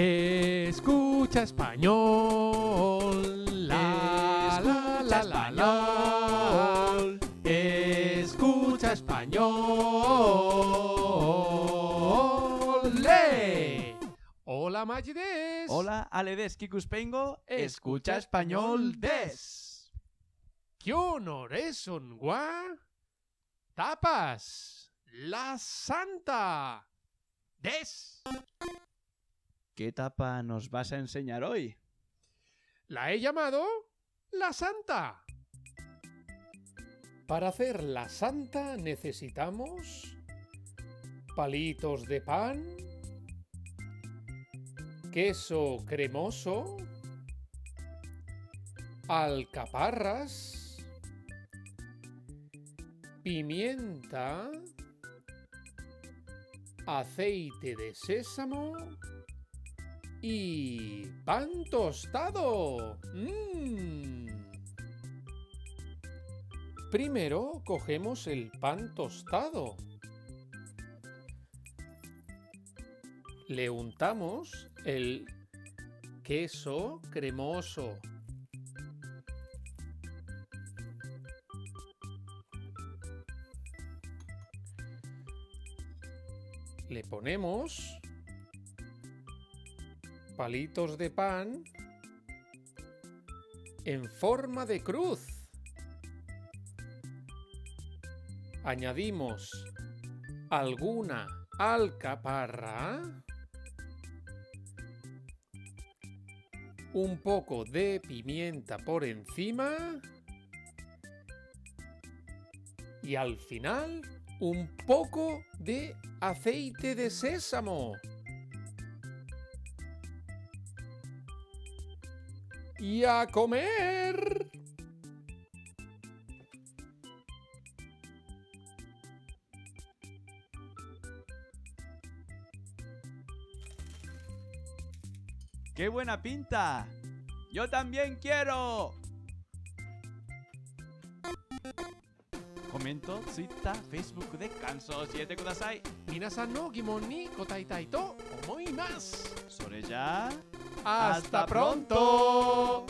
Escucha español. La, la, la, la, la. Escucha español. ¡Le! Hola, Magides. Hola, Aledes Kikuspengo, escucha español des. ¿Qué honor es un gua? Tapas. La Santa. Des. ¿Qué tapa nos vas a enseñar hoy? La he llamado la Santa. Para hacer la Santa necesitamos palitos de pan, queso cremoso, alcaparras, pimienta, aceite de sésamo y pan tostado. ¡Mmm! Primero cogemos el pan tostado. Le untamos el queso cremoso. Le ponemos palitos de pan en forma de cruz. Añadimos alguna alcaparra, un poco de pimienta por encima y al final un poco de aceite de sésamo. y a comer. ¡Qué buena pinta! ¡Yo también quiero! Comento, Twitter, Facebook de Kanso 7 Kudasai. Minasan no gimon ni kotai to ya... ¡Hasta pronto!